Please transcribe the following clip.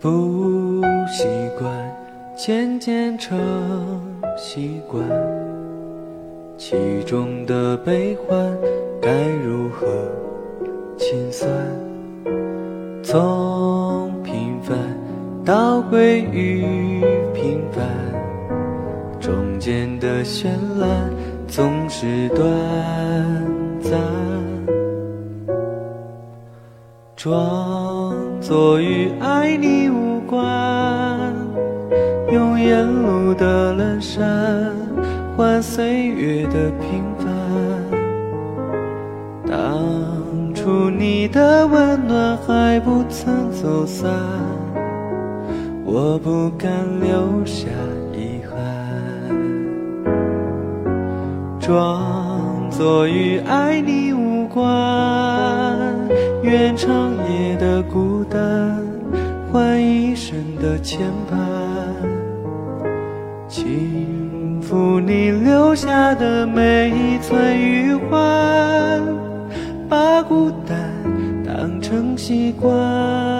不习惯渐渐成习惯，其中的悲欢该如何清算？从平凡到归于平凡，中间的绚烂总是短暂。装作与爱你无关，用沿路的阑珊换岁月的平凡。当初你的温暖还不曾走散，我不敢留下遗憾。装作与爱你无关。愿长夜的孤单换一生的牵绊，轻抚你留下的每一寸余欢，把孤单当成习惯。